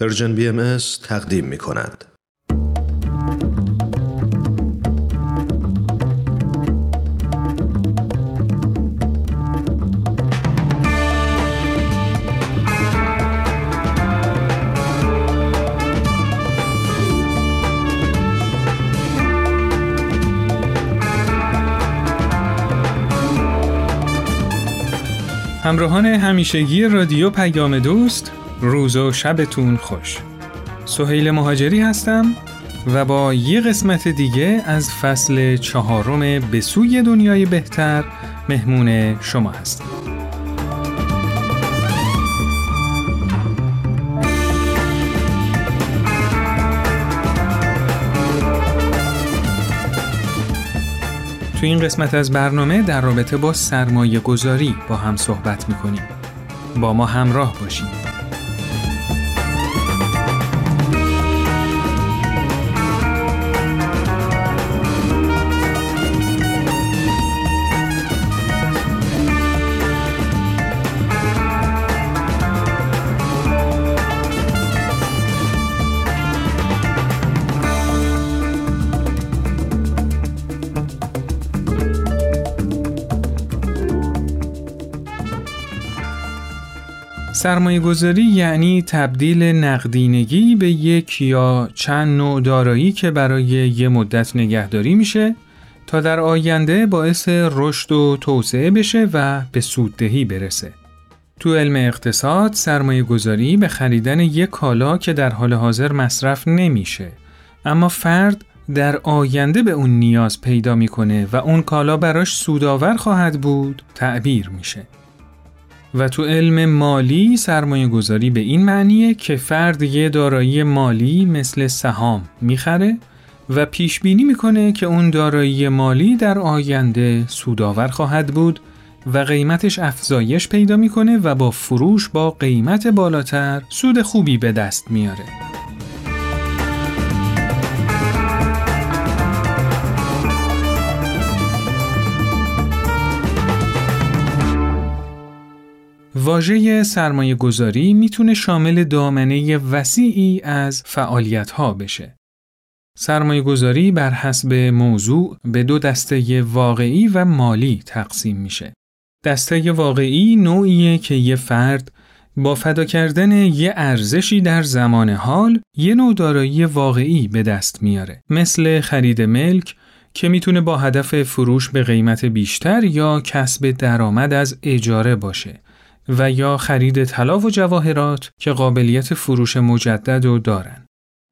پرژن بی ام تقدیم می کند. همراهان همیشگی رادیو پیام دوست روز و شبتون خوش سهیل مهاجری هستم و با یه قسمت دیگه از فصل چهارم به سوی دنیای بهتر مهمون شما هستم تو این قسمت از برنامه در رابطه با سرمایه گذاری با هم صحبت می‌کنیم. با ما همراه باشید. سرمایه گذاری یعنی تبدیل نقدینگی به یک یا چند نوع دارایی که برای یه مدت نگهداری میشه تا در آینده باعث رشد و توسعه بشه و به سوددهی برسه. تو علم اقتصاد سرمایه گذاری به خریدن یک کالا که در حال حاضر مصرف نمیشه اما فرد در آینده به اون نیاز پیدا می‌کنه و اون کالا براش سودآور خواهد بود تعبیر میشه. و تو علم مالی سرمایه گذاری به این معنیه که فرد یه دارایی مالی مثل سهام می‌خره و پیش بینی می‌کنه که اون دارایی مالی در آینده سودآور خواهد بود و قیمتش افزایش پیدا می‌کنه و با فروش با قیمت بالاتر سود خوبی به دست میاره. واژه سرمایه گذاری می‌تونه شامل دامنه وسیعی از فعالیت ها بشه. سرمایه گذاری بر حسب موضوع به دو دسته واقعی و مالی تقسیم میشه. دسته واقعی نوعیه که یه فرد با فدا کردن یه ارزشی در زمان حال یه نوع دارایی واقعی به دست میاره. مثل خرید ملک که می‌تونه با هدف فروش به قیمت بیشتر یا کسب درآمد از اجاره باشه و یا خرید طلا و جواهرات که قابلیت فروش مجدد رو دارن.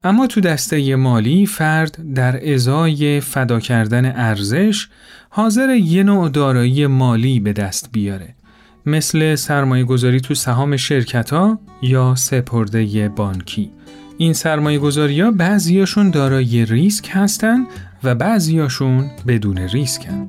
اما تو دسته مالی فرد در ازای فدا کردن ارزش حاضر یه نوع دارایی مالی به دست بیاره. مثل سرمایه گذاری تو سهام شرکت ها یا سپرده بانکی. این سرمایه گذاری ها بعضیاشون دارای ریسک هستن و بعضیاشون بدون ریسکن.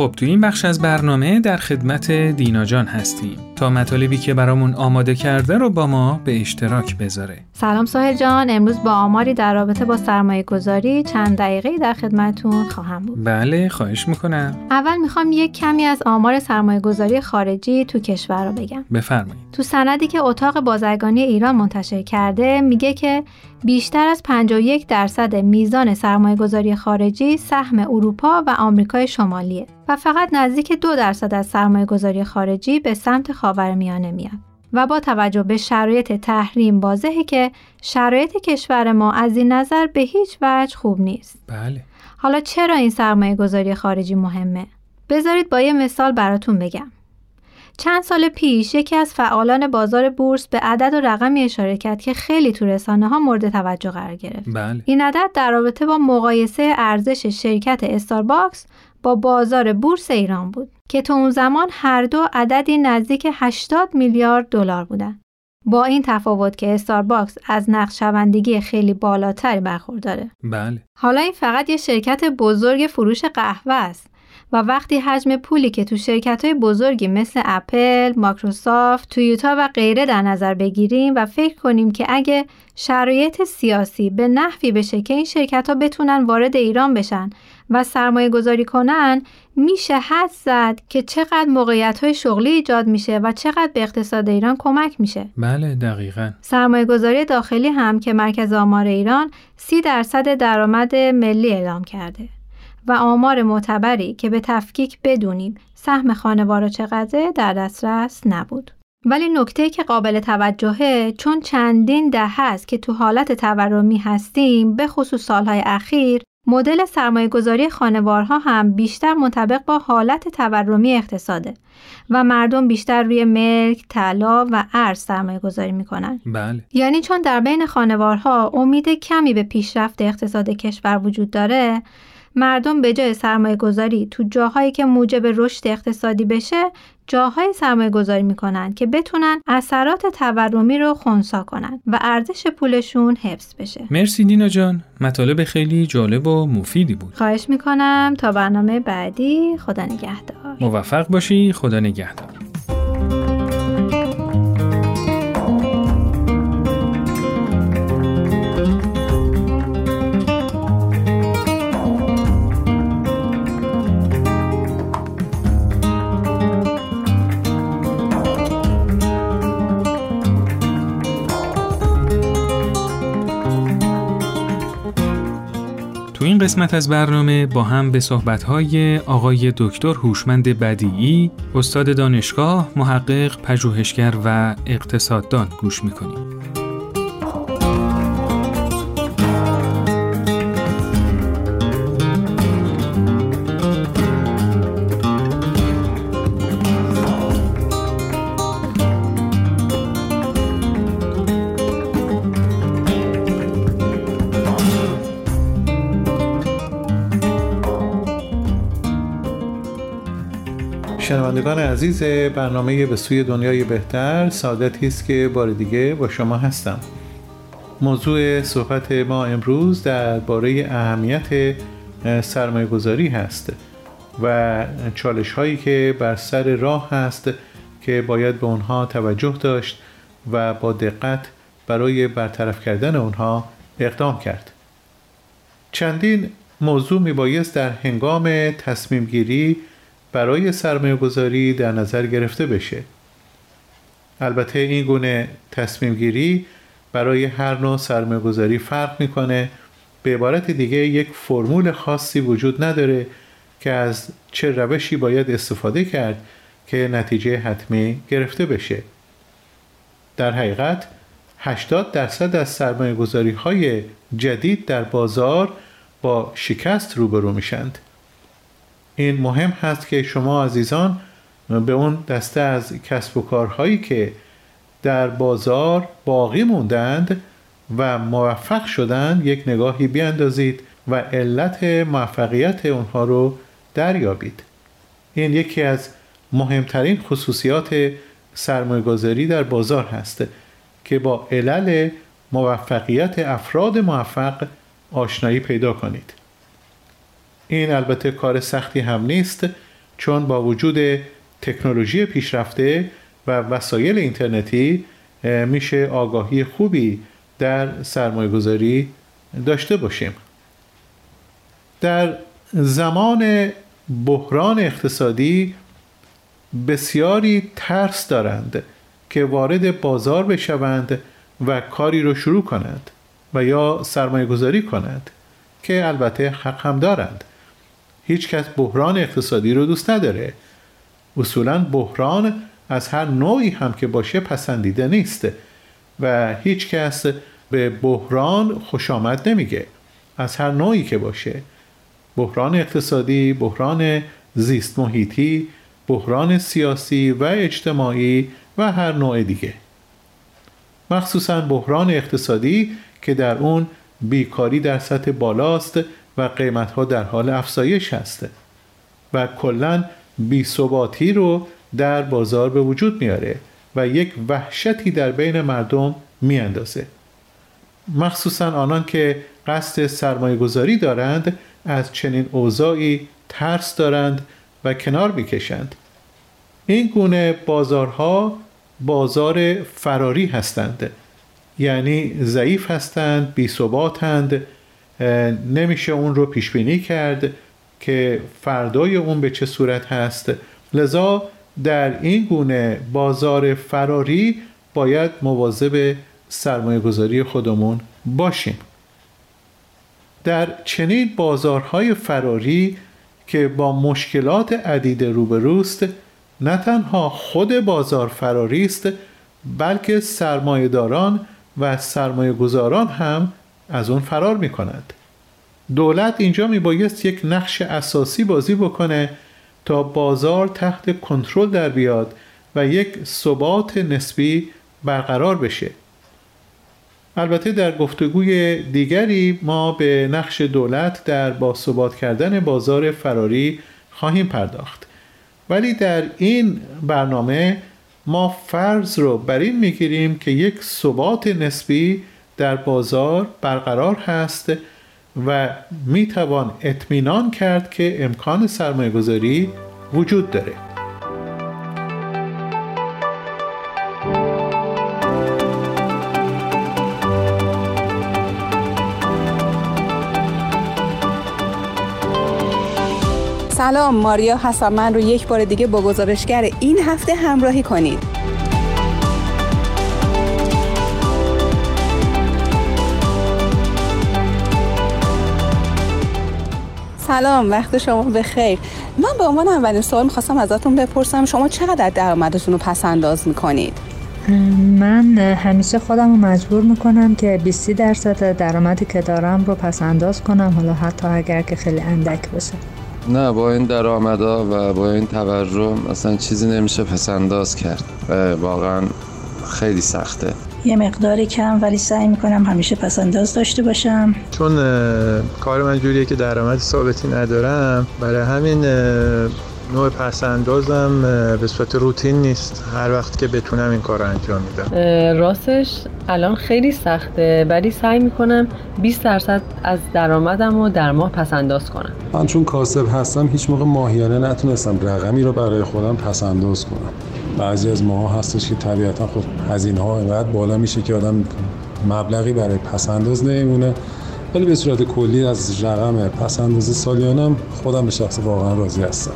خب تو این بخش از برنامه در خدمت دینا جان هستیم. تا مطالبی که برامون آماده کرده رو با ما به اشتراک بذاره. سلام ساحل جان امروز با آماری در رابطه با سرمایه گذاری چند دقیقه در خدمتون خواهم بود. بله خواهش می‌کنم. اول می‌خوام یک کمی از آمار سرمایه گذاری خارجی تو کشور رو بگم. بفرمایید. تو سندی که اتاق بازرگانی ایران منتشر کرده میگه که بیشتر از 51 درصد میزان سرمایه گذاری خارجی سهم اروپا و آمریکای شمالیه و فقط نزدیک دو درصد از سرمایه گذاری خارجی به سمت خاورمیانه میاد. و با توجه به شرایط تحریم واضحه که شرایط کشور ما از این نظر به هیچ وجه خوب نیست. بله. حالا چرا این سرمایه گذاری خارجی مهمه؟ بذارید با یه مثال براتون بگم. چند سال پیش یکی از فعالان بازار بورس به عدد و رقمی اشاره کرد که خیلی تو رسانه ها مورد توجه قرار گرفت. بله. این عدد در رابطه با مقایسه ارزش شرکت استارباکس با بازار بورس ایران بود که تو اون زمان هر دو عددی نزدیک 80 میلیارد دلار بودن. با این تفاوت که استارباکس از نقدشوندگی خیلی بالاتری برخورداره. بله. حالا این فقط یه شرکت بزرگ فروش قهوه است. و وقتی حجم پولی که تو شرکت های بزرگی مثل اپل، مایکروسافت، تویوتا و غیره در نظر بگیریم و فکر کنیم که اگه شرایط سیاسی به نحوی بشه که این شرکت ها بتونن وارد ایران بشن و سرمایه گذاری کنن میشه حدس زد که چقدر موقعیت های شغلی ایجاد میشه و چقدر به اقتصاد ایران کمک میشه. بله دقیقا. سرمایه گذاری داخلی هم که مرکز آمار ایران سی درصد درآمد ملی اعلام کرده. و آمار معتبری که به تفکیک بدونیم سهم خانوار چقدره در دسترس نبود. ولی نکته که قابل توجهه چون چندین ده هست که تو حالت تورمی هستیم به خصوص سالهای اخیر مدل سرمایه گذاری خانوارها هم بیشتر منطبق با حالت تورمی اقتصاده و مردم بیشتر روی ملک، طلا و ارز سرمایه گذاری می‌کنن. بله. یعنی چون در بین خانوارها امید کمی به پیشرفت اقتصاد کشور وجود داره مردم به جای سرمایه گذاری تو جاهایی که موجب رشد اقتصادی بشه جاهای سرمایه گذاری می‌کنن که بتونن اثرات تورمی رو خونسا کنن و ارزش پولشون حفظ بشه. مرسی دینا جان. مطالب خیلی جالب و مفیدی بود. خواهش می‌کنم. تا برنامه بعدی خدا نگهدار. موفق باشی. خدا نگهدار. قسمت از برنامه با هم به صحبت‌های آقای دکتر هوشمند بدیعی، استاد دانشگاه، محقق، پژوهشگر و اقتصاددان گوش می‌کنیم. شنوندگان عزیز برنامه به سوی دنیای بهتر سعادتی است که بار دیگه با شما هستم. موضوع صحبت ما امروز درباره اهمیت سرمایه گذاری هست و چالش هایی که بر سر راه هست که باید به اونها توجه داشت و با دقت برای برطرف کردن اونها اقدام کرد. چندین موضوع می بایست در هنگام تصمیم گیری برای سرمایه گذاری در نظر گرفته بشه. البته این گونه تصمیم گیری برای هر نوع سرمایه گذاری فرق می‌کنه. به عبارت دیگه یک فرمول خاصی وجود نداره که از چه روشی باید استفاده کرد که نتیجه حتمی گرفته بشه. در حقیقت 80 درصد از سرمایه گذاری های جدید در بازار با شکست روبرو میشند. این مهم هست که شما عزیزان به اون دسته از کسب و کارهایی که در بازار باقی موندند و موفق شدند یک نگاهی بیاندازید و علت موفقیت اونها رو دریابید. این یکی از مهمترین خصوصیات سرمایه‌گذاری در بازار هست که با علل موفقیت افراد موفق آشنایی پیدا کنید. این البته کار سختی هم نیست چون با وجود تکنولوژی پیشرفته و وسایل اینترنتی میشه آگاهی خوبی در سرمایه گذاری داشته باشیم. در زمان بحران اقتصادی بسیاری ترس دارند که وارد بازار بشوند و کاری رو شروع کنند و یا سرمایه گذاری کنند که البته حق هم دارند. هیچ کس بحران اقتصادی رو دوست نداره. اصولا بحران از هر نوعی هم که باشه پسندیده نیست و هیچ کس به بحران خوش آمد نمیگه. از هر نوعی که باشه. بحران اقتصادی، بحران زیست محیطی، بحران سیاسی و اجتماعی و هر نوع دیگه. مخصوصا بحران اقتصادی که در اون بیکاری در سطح بالاست و قیمت ها در حال افزایش هسته و کلا بیثباتی رو در بازار به وجود میاره و یک وحشتی در بین مردم میاندازه. مخصوصا آنان که قصد سرمایه گذاری دارند از چنین اوضاعی ترس دارند و کنار می‌کشند. این گونه بازارها بازار فراری هستند یعنی ضعیف هستند بی ثباتند نمیشه اون رو پیش بینی کرد که فردای اون به چه صورت هست. لذا در این گونه بازار فراری باید مواظب سرمایه گذاری خودمون باشیم. در چنین بازارهای فراری که با مشکلات عدید روبروست نه تنها خود بازار فراری است بلکه سرمایهداران و سرمایه گذاران هم از اون فرار می کند. دولت اینجا می بایست یک نقش اساسی بازی بکنه تا بازار تحت کنترل در بیاد و یک ثبات نسبی برقرار بشه البته در گفتگوی دیگری ما به نقش دولت در باثبات کردن بازار فراری خواهیم پرداخت ولی در این برنامه ما فرض رو بر این می‌گیریم که یک ثبات نسبی در بازار برقرار هست و می‌توان اطمینان کرد که امکان سرمایه گذاری وجود داره. سلام ماریا هستم. من رو یک بار دیگه با گزارشگر این هفته همراهی کنید. سلام وقت شما بخیر من به عنوان اولین سوال می‌خواستم ازتون بپرسم شما چقدر درآمدتون رو پس انداز می‌کنید؟ من همیشه خودم رو مجبور می‌کنم که 20 درصد درآمدی که دارم رو پس انداز کنم حالا حتی اگر که خیلی اندک باشه. نه با این درآمدا و با این تورم اصلا چیزی نمیشه پس انداز کرد. واقعا خیلی سخته. یه مقداری کم ولی سعی می‌کنم همیشه پس انداز داشته باشم. چون کار من جوریه که درآمد ثابتی ندارم. برای همین نوع پس اندازم به صورت روتین نیست. هر وقت که بتونم این کار رو انجام میدم. راستش الان خیلی سخته ولی سعی می‌کنم 20 درصد از درآمدم رو در ماه پس انداز کنم. من چون کاسب هستم هیچ موقع ماهیانه نتونستم رقمی رو برای خودم پس انداز کنم. بعضی از ماها هستش که طبیعتا خب هزینه ها اینقدر بالا میشه که آدم مبلغی برای پس انداز نمیمونه. ولی به صورت کلی از رقم پس انداز سالیانم خودم به شخص واقعا راضی هستم.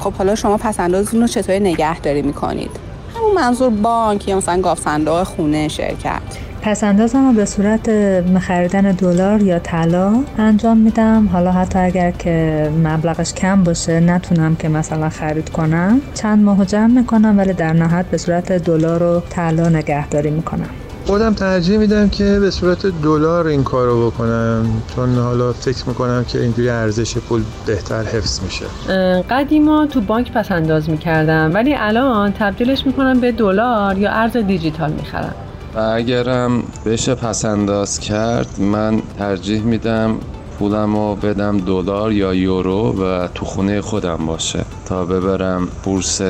خب حالا شما پس اندازتون رو چطوری نگهداری می‌کنید؟ همون منظور بانک یا مثلا گاف صندوق خونه شرکت. پس اندازم رو به صورت خریدن دلار یا طلا انجام میدم. حالا حتی اگر که مبلغش کم باشه نتونم که مثلا خرید کنم. چند ماه جمع می‌کنم ولی در نهایت به صورت دلار و طلا نگهداری می‌کنم. خودم ترجیح میدم که به صورت دلار این کارو بکنم چون حالا فکر می‌کنم که اینجوری ارزش پول بهتر حفظ میشه. قدیما تو بانک پس انداز می‌کردم ولی الان تبدیلش می‌کنم به دلار یا ارز دیجیتال می‌خرم. و اگرم بشه پس انداز کرد من ترجیح میدم پولم رو بدم دلار یا یورو و تو خونه خودم باشه. تا ببرم بورس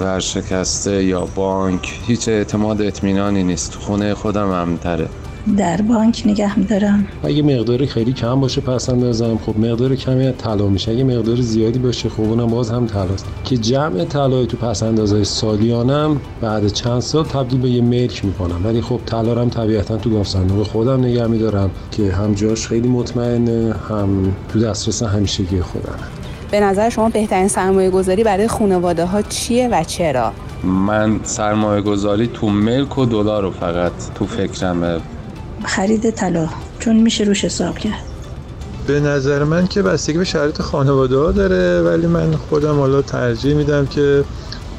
ورشکسته یا بانک هیچ اعتماد اطمینانی نیست. تو خونه خودم امتره در بانک نگه میدارم. اگه مقداری خیلی کم باشه پس اندازم خب مقدار کمی طلا میشه. اگه مقدار زیادی باشه خب اونم باز هم طلاست. که جمع طلای تو پس اندازهای سالیانم بعد چند سال تبدیل به یه ملک می‌کنم. ولی خب طلا هم طبیعتا تو گاف صندوق خودم نگه میدارم که هم جاش خیلی مطمئنه هم تو دسترس همیشگی خودم. به نظر شما بهترین سرمایه گذاری برای خانواده ها چیه و چرا؟ من سرمایه گذاری تو ملک و دلار رو فقط تو فکرمه. خرید طلا چون میشه روش حساب کرد. به نظر من که بستگی به شرایط خانواده ها داره ولی من خودم حالا ترجیح میدم که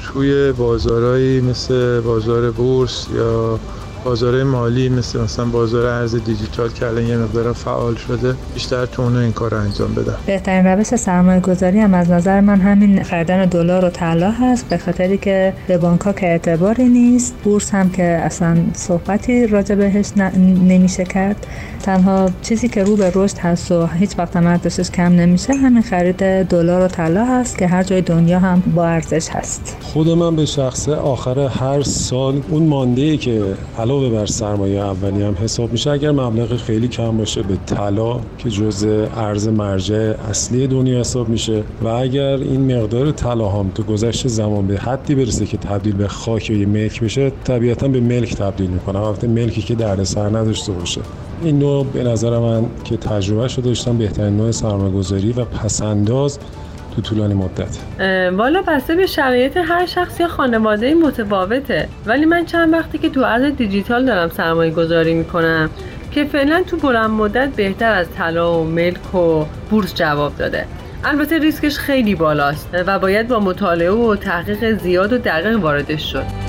توی بازارهایی مثل بازار بورس یا بازار مالی مثل مثلا بازار ارز دیجیتال که الان یه مقدار فعال شده بیشتر تو این کار انجام بدم. بهترین روش سرمایه گذاری هم از نظر من همین خریدن دلار و طلا هست به خاطری که به بانک ها که اعتباری نیست بورس هم که اصلا صحبتی راجع بهش نمیشه کرد. تنها چیزی که رو به رشد هست و هیچ وقت هم ارزشش کم نمیشه همین خرید دلار و طلا هست که هر جای دنیا هم با ارزش هست. خود من به شخصه آخر هر سال اون مانده که علاوه بر سرمایه اولی هم حساب میشه. اگر مبلغ خیلی کم باشه به طلا که جزء ارز مرجع اصلی دنیا حساب میشه. و اگر این مقدار طلا هم تو گذشت زمان به حدی برسه که تبدیل به خاک یا ملک بشه طبیعتا به ملک تبدیل می‌کنه. البته ملکی که دردسر نداشته باشه. این نوع به نظر من که تجربه شده داشتم بهترین نوع سرمایه‌گذاری و پسنداز تو طولانی مدت. والا بسته به شرایط هر شخص یا خانواده متفاوته. ولی من چند وقتی که تو ارز دیجیتال دارم سرمایه گذاری می‌کنم که فعلا تو بلند مدت بهتر از طلا و ملک و بورس جواب داده. البته ریسکش خیلی بالاست و باید با مطالعه و تحقیق زیاد و دقیق واردش شد.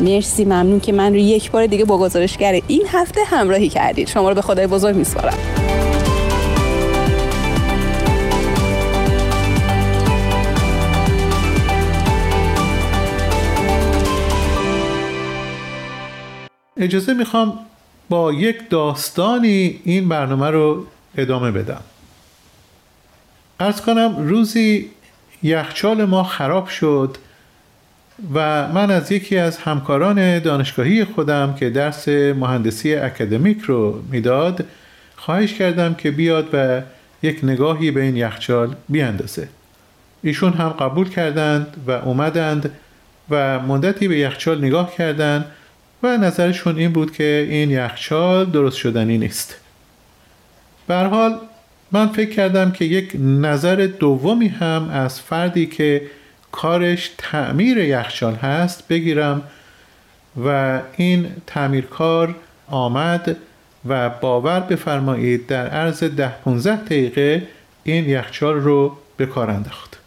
مرسی ممنون که من رو یک بار دیگه با گزارشگر این هفته همراهی کردید. شما رو به خدای بزرگ میسپارم. اجازه می‌خوام با یک داستانی این برنامه رو ادامه بدم. ارز کنم روزی یخچال ما خراب شد. و من از یکی از همکاران دانشگاهی خودم که درس مهندسی اکادمیک رو می‌داد خواهش کردم که بیاد و یک نگاهی به این یخچال بیاندازه. ایشون هم قبول کردند و اومدند و مدتی به یخچال نگاه کردند و نظرشون این بود که این یخچال درست شدنی نیست. به حال من فکر کردم که یک نظر دومی هم از فردی که کارش تعمیر یخچال هست بگیرم و این تعمیرکار آمد و باور بفرمایید در عرض ده 15 دقیقه این یخچال رو به کار انداخت.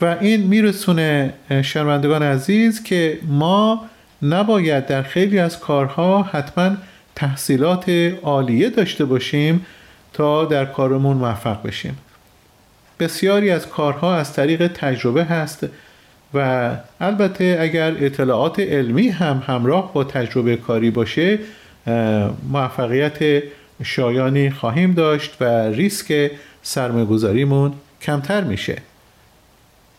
و این میرسونه شنوندگان عزیز که ما نباید در خیلی از کارها حتما تحصیلات عالیه داشته باشیم تا در کارمون موفق بشیم. بسیاری از کارها از طریق تجربه هست و البته اگر اطلاعات علمی هم همراه با تجربه کاری باشه موفقیت شایانی خواهیم داشت و ریسک سرمایه‌گذاریمون کمتر میشه.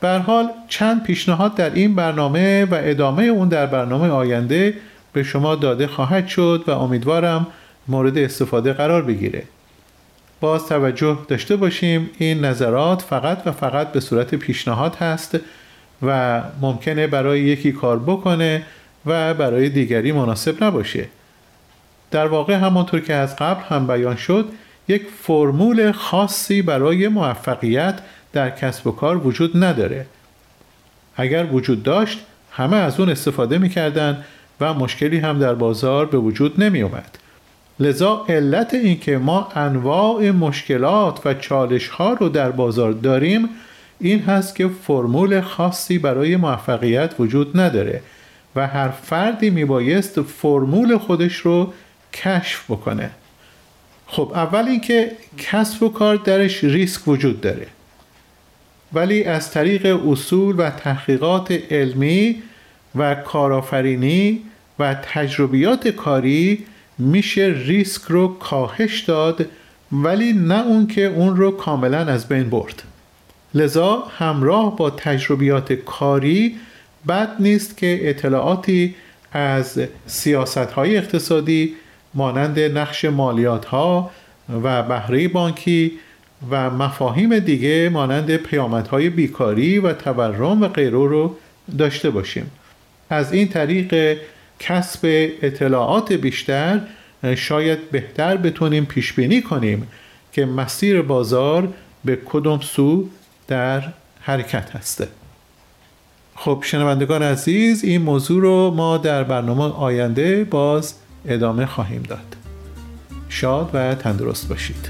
بر حال چند پیشنهاد در این برنامه و ادامه اون در برنامه آینده به شما داده خواهد شد و امیدوارم مورد استفاده قرار بگیره. باز توجه داشته باشیم. این نظرات فقط و فقط به صورت پیشنهاد هست و ممکنه برای یکی کار بکنه و برای دیگری مناسب نباشه. در واقع همانطور که از قبل هم بیان شد یک فرمول خاصی برای موفقیت در کسب و کار وجود نداره. اگر وجود داشت همه از اون استفاده می‌کردن و مشکلی هم در بازار به وجود نمی اومد. لذا علت اینکه ما انواع مشکلات و چالش ها رو در بازار داریم این هست که فرمول خاصی برای موفقیت وجود نداره و هر فردی میبایست فرمول خودش رو کشف بکنه. خب اول اینکه کسب و کار درش ریسک وجود داره. ولی از طریق اصول و تحقیقات علمی و کارآفرینی و تجربیات کاری میشه ریسک رو کاهش داد ولی نه اون که اون رو کاملا از بین برد. لذا همراه با تجربیات کاری بد نیست که اطلاعاتی از سیاست های اقتصادی مانند نقش مالیات ها و بهره بانکی و مفاهیم دیگه مانند پیامدهای بیکاری و تورم و غیره رو داشته باشیم. از این طریق کسب اطلاعات بیشتر شاید بهتر بتونیم پیش بینی کنیم که مسیر بازار به کدام سو در حرکت هسته. خب شنوندگان عزیز این موضوع رو ما در برنامه آینده باز ادامه خواهیم داد. شاد و تندرست باشید.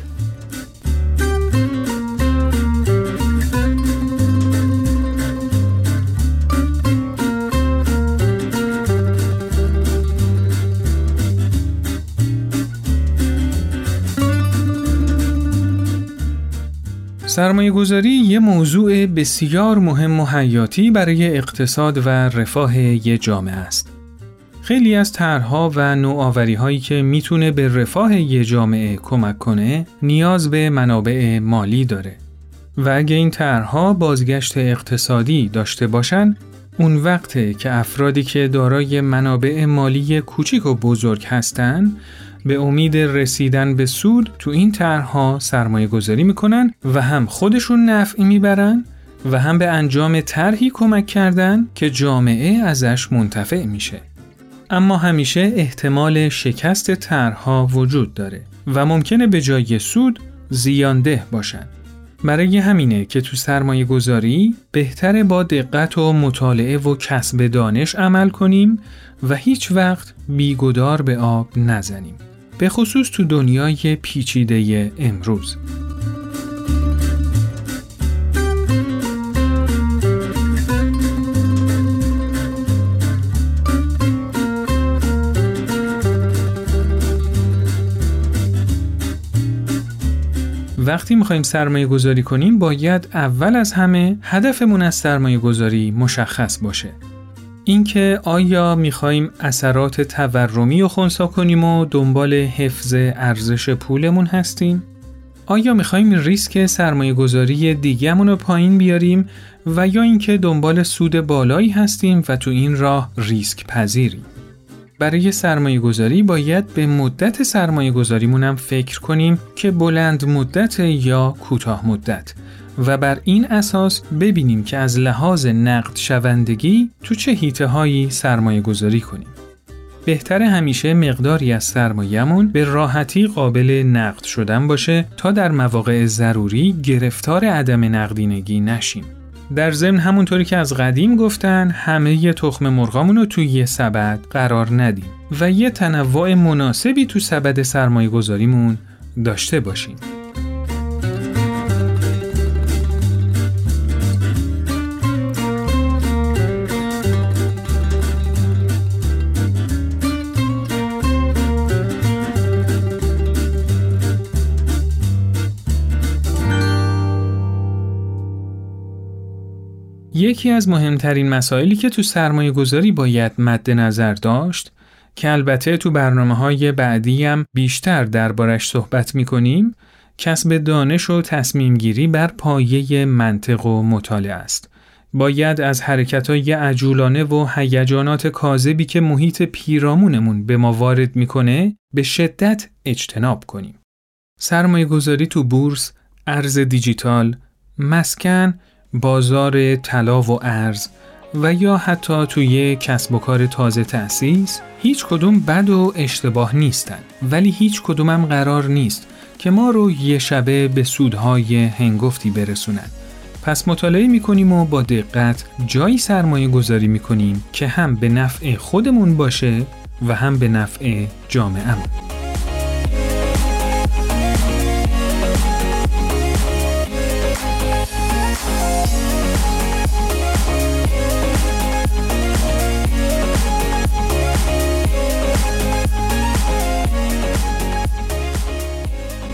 سرمایه گذاری یه موضوع بسیار مهم و حیاتی برای اقتصاد و رفاه یه جامعه است. خیلی از طرحها و نوآوری هایی که می‌تونه به رفاه یه جامعه کمک کنه نیاز به منابع مالی داره. و اگه این طرحها بازگشت اقتصادی داشته باشن اون وقته که افرادی که دارای منابع مالی کوچیک و بزرگ هستن به امید رسیدن به سود تو این طرحها سرمایه گذاری می‌کنن و هم خودشون نفعی می‌برن و هم به انجام طرحی کمک کردن که جامعه ازش منتفع میشه. اما همیشه احتمال شکست طرحها وجود داره و ممکنه به جای سود زیانده باشن. برای همینه که تو سرمایه گذاری بهتره با دقت و مطالعه و کسب دانش عمل کنیم و هیچ وقت بیگدار به آب نزنیم. به خصوص تو دنیای پیچیده امروز. وقتی می‌خوایم سرمایه گذاری کنیم باید اول از همه هدفمون از سرمایه گذاری مشخص باشه. اینکه آیا می‌خوایم اثرات تورمی رو خونسا کنیم و دنبال حفظ ارزش پولمون هستیم؟ آیا می‌خوایم ریسک سرمایه گذاری دیگهمون رو پایین بیاریم و یا اینکه دنبال سود بالایی هستیم و تو این راه ریسک پذیریم؟ برای سرمایه گذاری باید به مدت سرمایه گذاریمون هم فکر کنیم که بلند مدت یا کوتاه مدت و بر این اساس ببینیم که از لحاظ نقد شوندگی تو چه هیته هایی سرمایه گذاری کنیم. بهتر همیشه مقداری از سرمایهمون به راحتی قابل نقد شدن باشه تا در مواقع ضروری گرفتار عدم نقدینگی نشیم. در ضمن همونطوری که از قدیم گفتن همه ی تخم مرغامون رو توی یه سبد قرار ندیم و یه تنوع مناسبی تو سبد سرمایه گذاریمون داشته باشیم. یکی از مهمترین مسائلی که تو سرمایه گذاری باید مد نظر داشت که البته تو برنامه های بعدی هم بیشتر دربارش صحبت می کنیم کسب دانش و تصمیم گیری بر پایه منطق و مطالعه است. باید از حرکت های عجولانه و هیجانات کاذبی که محیط پیرامونمون به ما وارد می‌کنه به شدت اجتناب کنیم. سرمایه گذاری تو بورس، ارز دیجیتال، مسکن بازار طلا و ارز و یا حتی توی کسب و کار تازه تأسیس هیچ کدوم بد و اشتباه نیستن ولی هیچ کدومم قرار نیست که ما رو یه شبه به سودهای هنگفتی برسونن پس مطالعه می‌کنیم و با دقت جایی سرمایه گذاری می‌کنیم که هم به نفع خودمون باشه و هم به نفع جامعهمون.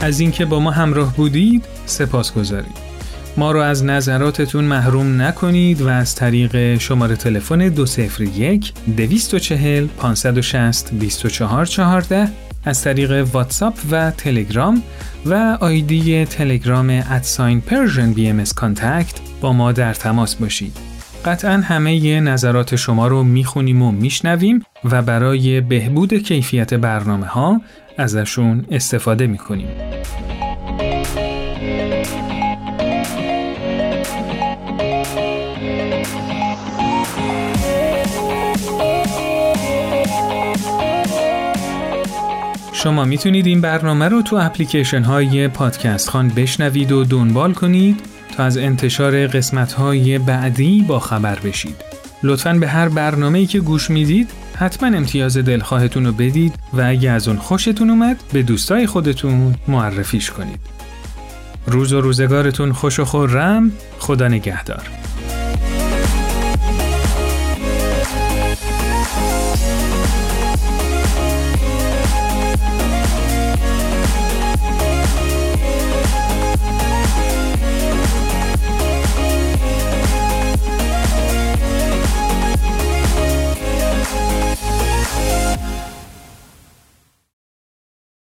از اینکه با ما همراه بودید سپاسگزاریم. ما رو از نظراتتون محروم نکنید و از طریق شماره تلفن 201 240 560 2414 از طریق واتساپ و تلگرام و آیدی تلگرام at sign Persian BM با ما در تماس باشید. قطعا همه نظرات شما رو می‌خونیم و میشنویم و برای بهبود کیفیت برنامه ها ازشون استفاده می‌کنیم. شما می‌تونید این برنامه رو تو اپلیکیشن های پادکست خان بشنوید و دنبال کنید تا از انتشار قسمت های بعدی با خبر بشید. لطفاً به هر برنامه‌ای که گوش می‌دید حتما امتیاز دلخواهتون رو بدید و اگه از اون خوشتون اومد به دوستای خودتون معرفیش کنید. روز و روزگارتون خوش و خورم خدا نگهدار.